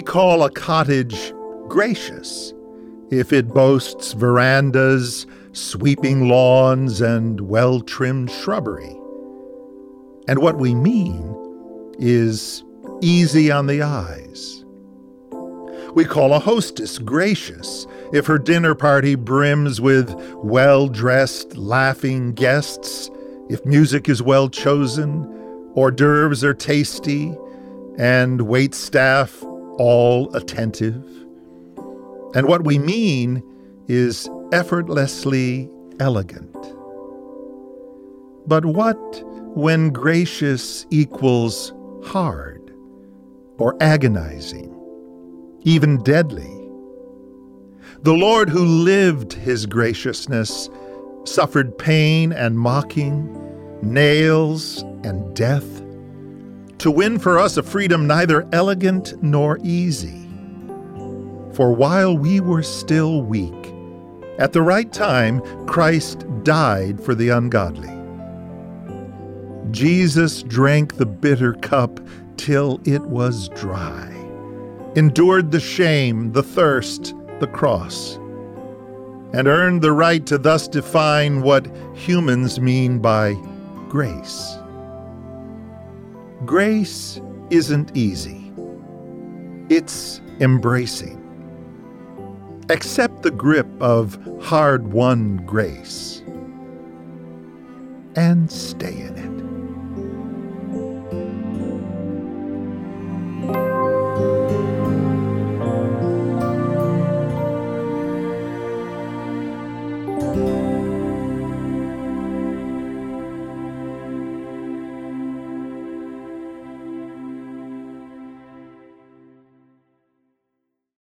call a cottage gracious if it boasts verandas, sweeping lawns, and well trimmed shrubbery. And what we mean is easy on the eyes. We call a hostess gracious if her dinner party brims with well dressed, laughing guests, if music is well chosen, hors d'oeuvres are tasty, and wait staff all attentive. And what we mean is effortlessly elegant. But what when gracious equals hard or agonizing, even deadly? The Lord who lived his graciousness suffered pain and mocking, nails and death, to win for us a freedom neither elegant nor easy. For while we were still weak, at the right time, Christ died for the ungodly. Jesus drank the bitter cup till it was dry, endured the shame, the thirst, the cross, and earned the right to thus define what humans mean by grace. Grace isn't easy, it's embracing. Accept the grip of hard won grace and stay in it.